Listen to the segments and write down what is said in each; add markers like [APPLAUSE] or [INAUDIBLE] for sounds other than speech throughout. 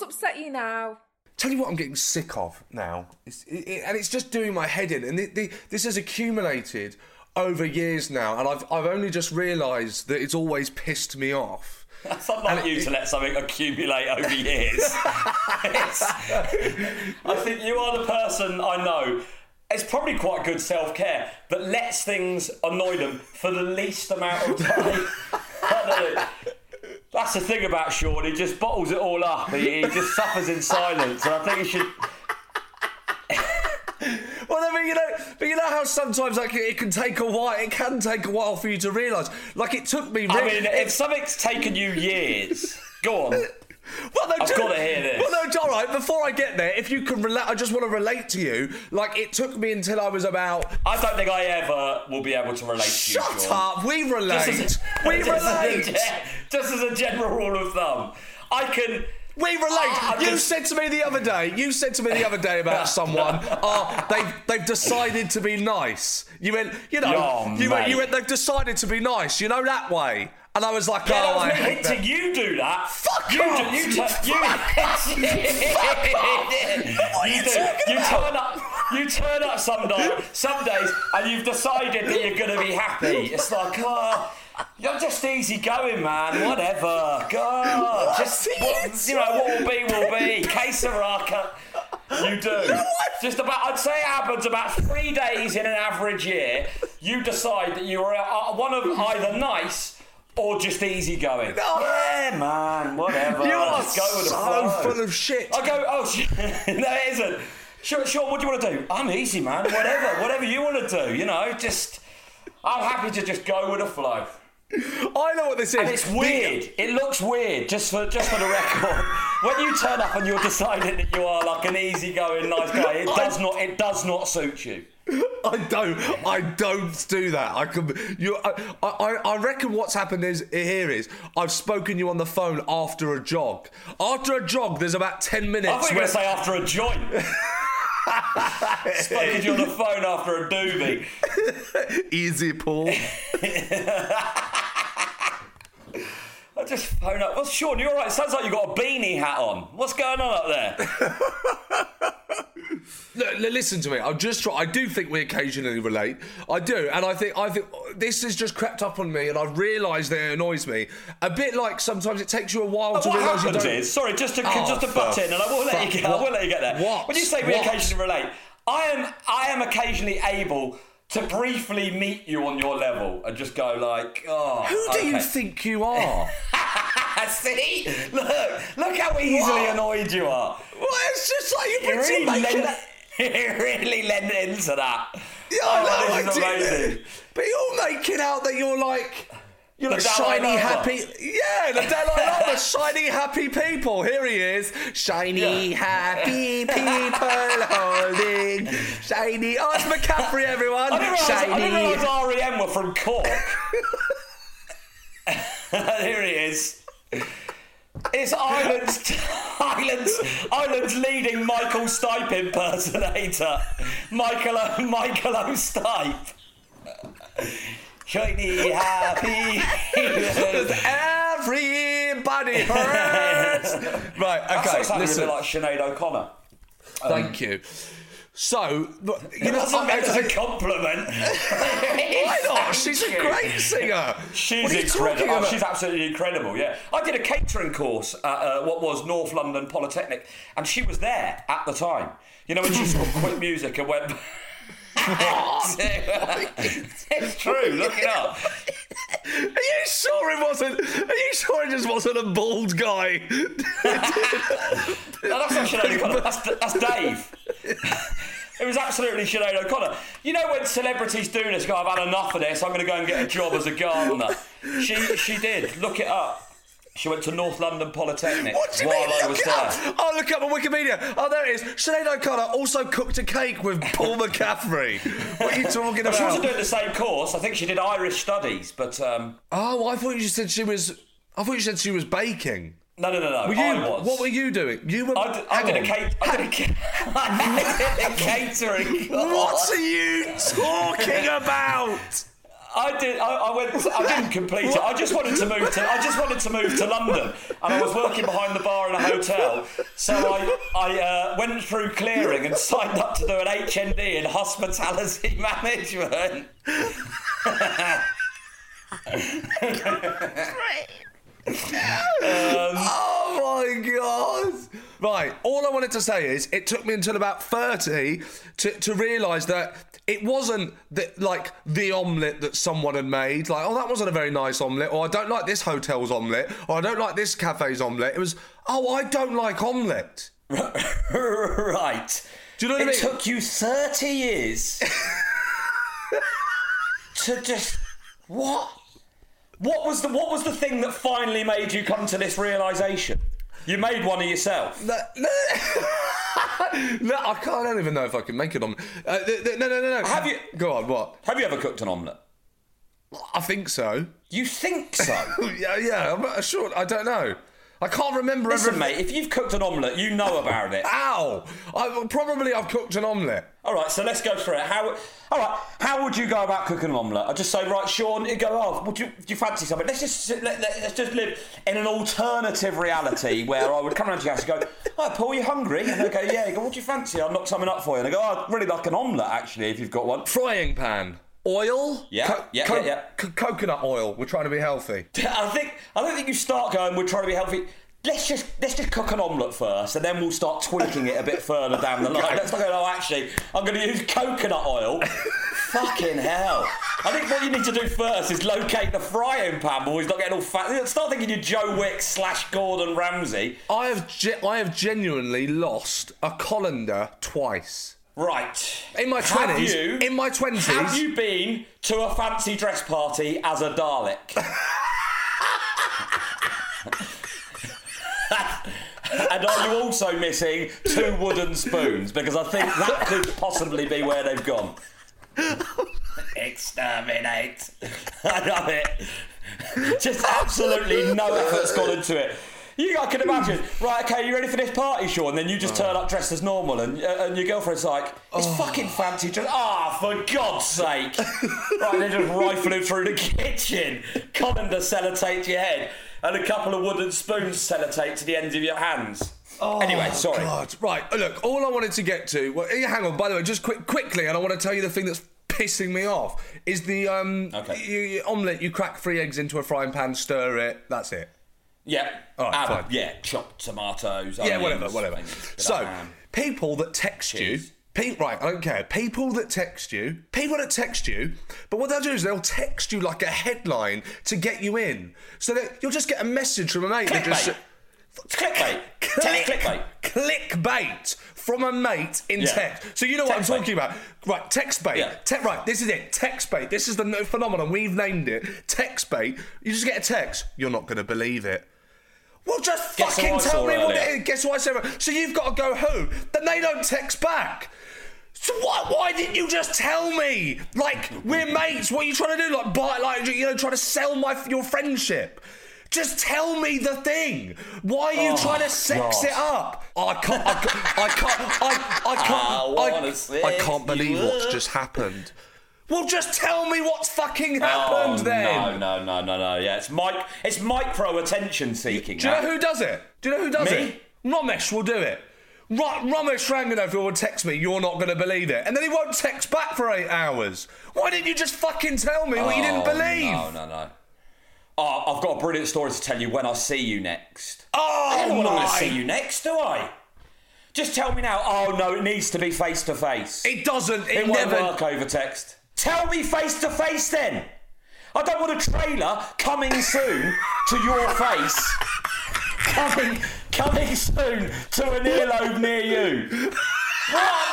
What's upset you now? Tell you what, I'm getting sick of now, it's, it, it- and it's just doing my head in. And the, the, this has accumulated over years now, and I've I've only just realised that it's always pissed me off. It's not like you it- to let something accumulate over years. [LAUGHS] I think you are the person I know. It's probably quite good self care that lets things annoy them for the least amount of time. [LAUGHS] Uh, I don't know. That's the thing about Sean. He just bottles it all up. He, he just suffers in silence, and I think he should. [LAUGHS] Well, I mean, you know, but you know how sometimes like it can take a while. It can take a while for you to realise. Like it took me. I mean, if something's taken you years, go on. Well, no, I've do- gotta hear this. Well, no, all right. Before I get there, if you can relate, I just want to relate to you. Like it took me until I was about. I don't think I ever will be able to relate to you. Shut up. We relate. Just as, we just as a relate. [LAUGHS] just as a general rule of thumb, I can. We relate. I you just- said to me the other day. You said to me the other day about [LAUGHS] someone. Oh, they've they've decided to be nice. You went. You know. Oh, you went. You mate. went. They've decided to be nice. You know that way. And I was like, Yeah, oh, that was me hate hinting. You do that. Fuck you off. Do, you, tu- you, [LAUGHS] What are you you do. talking You about? turn up. You turn up some day, some days, and you've decided that you're going to be happy. It's like, oh, you're just easy going, man. Whatever. God, just what, you know what will be will be. [LAUGHS] Case of Raka. You do. Just about, I'd say it happens about three days in an average year. You decide that you are uh, one of either nice or just easygoing. Yeah, man, whatever. You are just go with the so flow. full of shit. I go, oh, sh- [LAUGHS] no, it isn't. Sure, sure, what do you want to do? I'm easy, man. Whatever, [LAUGHS] whatever you want to do, you know, just. I'm happy to just go with the flow. I know what this is. And it's weird. It looks weird, just for just for the record. [LAUGHS] when you turn up and you're deciding that you are like an easygoing, nice guy, it does not. It does not suit you. I don't. I don't do that. I can. You. I, I. I reckon what's happened is here is I've spoken to you on the phone after a jog. After a jog, there's about ten minutes. I thought you were going to say after a joint. [LAUGHS] Spoken to you on the phone after a doobie. Easy, Paul. [LAUGHS] I just phone up. Well, Sean, you're all right. Sounds like you've got a beanie hat on. What's going on up there? [LAUGHS] Look, listen to me. I'm just try. I do think we occasionally relate. I do, and I think I think this has just crept up on me, and I've realised that it annoys me. A bit like sometimes it takes you a while to what realise you happens is, sorry, just to Oh, just to butt in, and I won't let you get, I will what? let you get there. What? When you say we What? occasionally relate, I am I am occasionally able to briefly meet you on your level and just go like, oh, Who do you think you [LAUGHS] are? See, look, look how easily What? annoyed you are. well, it's just like You you're really lend, [LAUGHS] you really lend into that. Yeah, oh, I know, this is I. But you're making out that you're like you're The shiny, happy. Yeah, the Dalai Lama, [LAUGHS] shiny, happy people. Here he is, shiny, happy people holding Shiny. Oh, it's McCaffrey, everyone. I didn't realise, I didn't realise REM were from Cork. [LAUGHS] [LAUGHS] Here he is. It's Ireland's, [LAUGHS] Ireland's, Ireland's leading Michael Stipe impersonator, Michael O- Michael O. Stipe. Shiny happy. Everybody hurts. [LAUGHS] right, That's okay, happening listen. a bit like Sinead O'Connor. Thank um, you. So, you know, not meant as a compliment. [LAUGHS] why not? She's a great singer. She's what are you incredible. Oh, she's absolutely incredible. Yeah, I did a catering course at uh, what was North London Polytechnic, and she was there at the time. You know when she sort of quit [LAUGHS] music and went. [LAUGHS] it's true. Look it up. Are you sure it wasn't? Are you sure it just wasn't a bald guy? [LAUGHS] No, that's not Sinead O'Connor. That's, that's Dave. It was absolutely Sinead O'Connor. You know when celebrities do this, go, I've had enough of this, I'm going to go and get a job as a gardener. She she did. Look it up. She went to North London Polytechnic What do you while? I was there. Oh, look up on Wikipedia. Oh, there it is. Sinead O'Connor also cooked a cake with Paul [LAUGHS] McCaffrey. What are you talking about? She wasn't doing the same course. I think she did Irish studies, but um, Oh, I thought you said she was. I thought you said she was baking. no, no, no, no. Were you? I was. What were you doing? You were. I did, I did a cake. I did a, ca- [LAUGHS] I did a [LAUGHS] catering. What are you talking about? I did. I, I went. I didn't [LAUGHS] complete it. I just wanted to move to. I just wanted to move to London, and I was working behind the bar in a hotel. So I I uh, went through clearing and signed up to do an HND in hospitality [LAUGHS] management. [LAUGHS] Oh my god! Right, all I wanted to say is it took me until about 30 to, to realise that it wasn't the, like the omelette that someone had made. Like, oh, that wasn't a very nice omelette, or I don't like this hotel's omelette, or I don't like this cafe's omelette. It was, oh, I don't like omelette. [LAUGHS] right. Do you know what it I mean? took you 30 years [LAUGHS] to just what? What was the what was the thing that finally made you come to this realization? You made one of yourself. No, no, [LAUGHS] no, I can't. I don't even know if I can make it on. Uh, th- th- no, no, no, no. Have you- Go on. What? Have you ever cooked an omelette? I think so. You think so? [LAUGHS] yeah, yeah. I'm not sure. I don't know. I can't remember Listen, everything. mate, if you've cooked an omelette, you know about it. Ow! I, probably I've cooked an omelette. All right, so let's go through it. How, all right, how would you go about cooking an omelette? I just say, right, Sean, you go. Oh, would you, do you fancy something? Let's just let, let, us just live in an alternative reality [LAUGHS] where I would come around to your house and go, "Oh, Paul, you hungry?" And I go, "Yeah." You go, "What do you fancy?" I'll knock something up for you. And I go, "Oh, I'd really like an omelette, actually, if you've got one." Frying pan. Oil? Yeah, yeah, yeah, yeah. co- coconut oil. We're trying to be healthy. [LAUGHS] I think I don't think you start going. We're trying to be healthy. Let's just let's just cook an omelette first, and then we'll start tweaking it a bit further down the [LAUGHS] line. Let's not go. Oh, actually, I'm going to use coconut oil. [LAUGHS] Fucking hell! I think what you need to do first is locate the frying pan, boys. Not getting all fat. Start thinking you're Joe Wicks slash Gordon Ramsay. I have ge- I have genuinely lost a colander twice. Right. In my 20s in my 20s Have you been to a fancy dress party as a Dalek? [LAUGHS] and are you also missing two wooden spoons? Because I think that could possibly be where they've gone. Exterminate. [LAUGHS] I love it. Just absolutely no effort's gone into it. You, I can imagine. [LAUGHS] Right, okay, you ready for this party, Sean? Then you just turn up dressed as normal, and uh, and your girlfriend's like, "It's fucking fancy dress." Ah, for God's sake! [LAUGHS] right, they're just rifling through the kitchen. Colander sellotape to your head, and a couple of wooden spoons sellotape to the ends of your hands. Oh, anyway, sorry. God, right. uh, Look, all I wanted to get to. Well, eh, hang on. By the way, just quick, quickly, and I want to tell you the thing that's pissing me off is the um Okay. you, you, omelette. You crack three eggs into a frying pan, stir it. That's it. Yeah. All right, add- fine. Yeah, chopped tomatoes. yeah, whatever, whatever. things, bit of So, people that text you. Pe- right, I don't care. People that text you, people that text you, but what they'll do is they'll text you like a headline to get you in. So that you'll just get a message from a mate that just. Clickbait. It's clickbait. Clickbait. clickbait from a mate in Yeah. text. So you know what Text I'm bait. talking about, right? Text bait. Yeah. Te- right, this is it. Text bait. This is the phenomenon. We've named it. Text bait. You just get a text. You're not going to believe it. Well, just Guess fucking tell me what it is. Guess what I said? So you've got to go who? Then they don't text back. So what? What? Why didn't you just tell me? Like we're mates. What are you trying to do? Like buy, like you know, trying to sell my your friendship. Just tell me the thing. Why are you Oh, trying to sex God. it up? I can't. I can't. I can't. I, I can't. I, I can't believe what's just happened. Well, just tell me what's fucking oh, happened oh, then. No, no, no, no, no. Yeah, it's mic. It's micro attention seeking. Do you know who does it? Do you know who does Me? it? Romesh will do it. Ra- Romesh Ranganathan will text me, you're not going to believe it. And then he won't text back for eight hours. Why didn't you just fucking tell me what you didn't believe? Oh, No, no, no. Oh, I've got a brilliant story to tell you when I see you next. Oh, I don't know when I'm going to see you next, do I? Just tell me now. Oh no, it needs to be face to face. It doesn't. It, It won't never. work over text. Tell me face to face then. I don't want a trailer coming soon to your face. Coming, coming soon to an earlobe near you. What?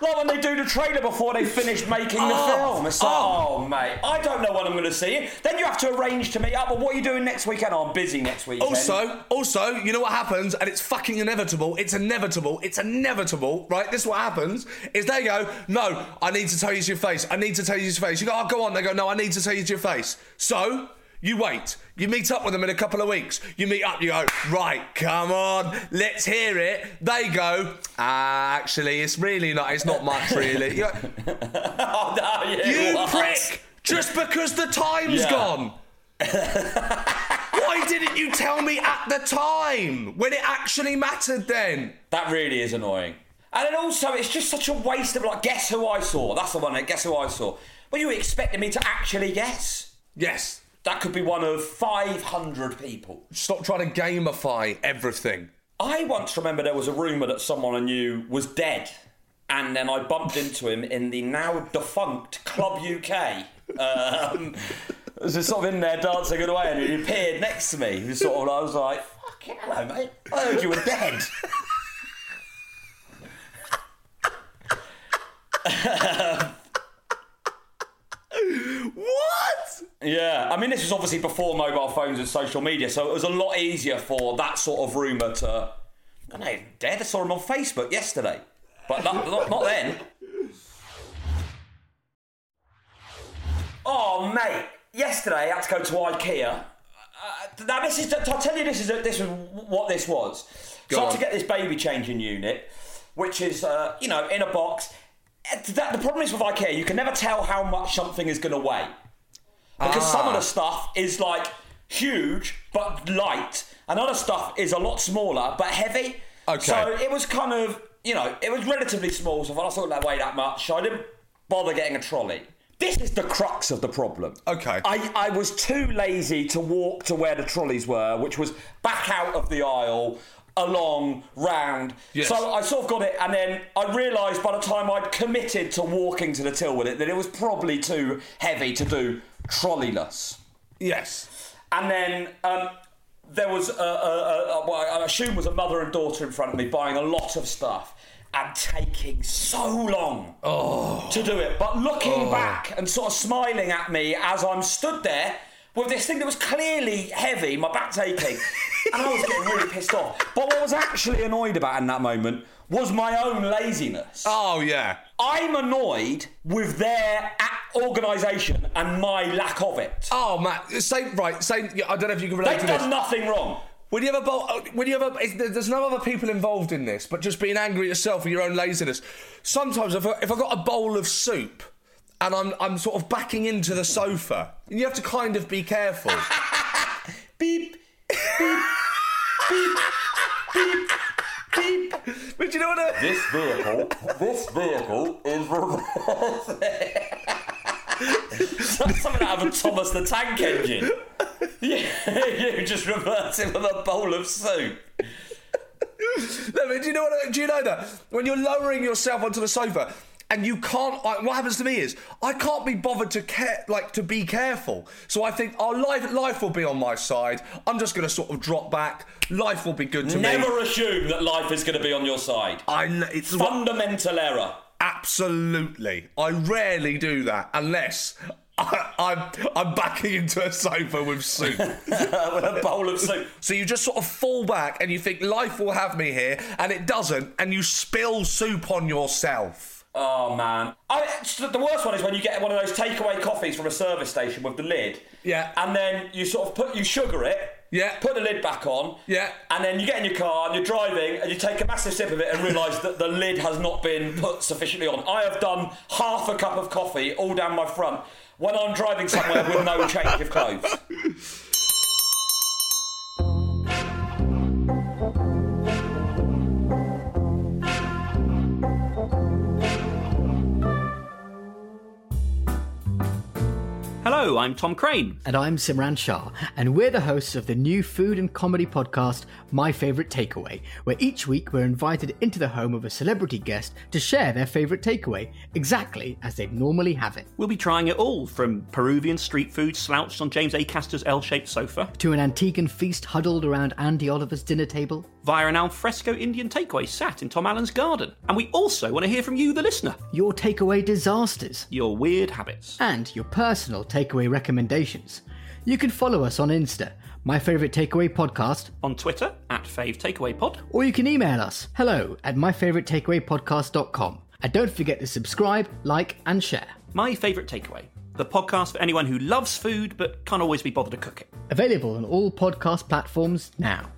Like when they do the trailer before they finish making the Oh, film. It's like, oh. oh, mate, I don't know when I'm going to see. Then you have to arrange to meet up. But what are you doing next weekend? Oh, I'm busy next weekend. Also, also, you know what happens, and it's fucking inevitable. It's inevitable. It's inevitable, right? This is what happens: is they go, no, I need to tell you to your face. I need to tell you to your face. You go, oh, go on. They go, no, I need to tell you to your face. So you wait. You meet up with them in a couple of weeks. You meet up. You go, right, come on, let's hear it. They go, ah, actually, it's really not. It's not much, really. Go, [LAUGHS] oh, no, yeah, you what? prick! Just because the time's Yeah. gone. [LAUGHS] Why didn't you tell me at the time when it actually mattered then? That really is annoying. And then also, it's just such a waste of like, guess who I saw? That's the one. eh? Guess who I saw? Well, you expected me to actually guess. Yes. That could be one of 500 people. Stop trying to gamify everything. I once remember there was a rumour that someone I knew was dead. And then I bumped into him in the now defunct Club UK. Um, was just sort of in there dancing away and he appeared next to me. He was sort of, I was like, fucking hello, mate. I heard you were dead. What? [LAUGHS] Yeah, I mean, this was obviously before mobile phones and social media, so it was a lot easier for that sort of rumour to. I don't know, dead. I saw him on Facebook yesterday, but not, not, not then. Oh, mate, yesterday I had to go to IKEA. Uh, now this is. I'll tell you, this is this was what this was. so I had to get this baby changing unit, which is uh, you know in a box. Uh, That, the problem is with IKEA, you can never tell how much something is going to weigh because some of the ah. stuff is like huge but light, and other stuff is a lot smaller but heavy. Okay. So it was kind of you know it was relatively small, so I thought that weighed that much, so I didn't bother getting a trolley. This is the crux of the problem. Okay. I, I was too lazy to walk to where the trolleys were, which was back out of the aisle, along, round. Yes. So I sort of got it, and then I realised by the time I'd committed to walking to the till with it that it was probably too heavy to do trolleyless. Yes. And then um, there was, a, a, a, what I assume was a mother and daughter in front of me buying a lot of stuff and taking so long to do it. But looking back and sort of smiling at me as I'm stood there with this thing that was clearly heavy, my back aching, [LAUGHS] and I was getting really pissed off. But what I was actually annoyed about in that moment was my own laziness. Oh, yeah. I'm annoyed with their a- organisation and my lack of it. Oh, Matt. Say, right. Say, yeah, I don't know if you can relate They've to this. done nothing wrong. When you have a bowl, uh, when you have a, it's- there's no other people involved in this, but just being angry at yourself for your own laziness. Sometimes if I, if I got a bowl of soup and I'm I'm sort of backing into the sofa, you have to kind of be careful. [LAUGHS] Beep, beep, beep, beep, beep. but you know what? I, This vehicle, this vehicle is [LAUGHS] something out of a Thomas the Tank Engine. Yeah, [LAUGHS] you just reverse it with a bowl of soup. no, but do you know what? Do you know that when you're lowering yourself onto the sofa? And you can't. Like, what happens to me is I can't be bothered to care, like to be careful. So I think, oh, life, life will be on my side. I'm just going to sort of drop back. Life will be good to me. Never assume that life is going to be on your side. I. It's Fundamental error. Absolutely. I rarely do that unless I, I'm I'm backing into a sofa with soup. [LAUGHS] with a bowl of soup. So you just sort of fall back and you think life will have me here, and it doesn't, and you spill soup on yourself. Oh man! I, the worst one is when you get one of those takeaway coffees from a service station with the lid. Yeah. And then you sort of put you sugar it. Yeah. Put the lid back on. Yeah. And then you get in your car and you're driving and you take a massive sip of it and realise that the lid has not been put sufficiently on. I have done half a cup of coffee all down my front when I'm driving somewhere with no change of clothes. Hello, I'm Tom Craine. And I'm Simran Shah, and we're the hosts of the new food and comedy podcast, My Favourite Takeaway, where each week we're invited into the home of a celebrity guest to share their favourite takeaway, exactly as they'd normally have it. We'll be trying it all, from Peruvian street food slouched on James Acaster's L shaped sofa, To an Antiguan feast huddled around Andi Oliver's dinner table. Via an alfresco Indian takeaway sat in Tom Allen's garden. And we also want to hear from you, the listener, Your takeaway disasters. your weird habits. and your personal takeaway recommendations. You can follow us on Insta, my favourite takeaway podcast, On Twitter, at Fave Takeaway Pod. or you can email us hello at myfavouriteTakeawayPodcast.com. And don't forget to subscribe, like, and share. My Favourite Takeaway, the podcast for anyone who loves food but can't always be bothered to cook it. Available on all podcast platforms now.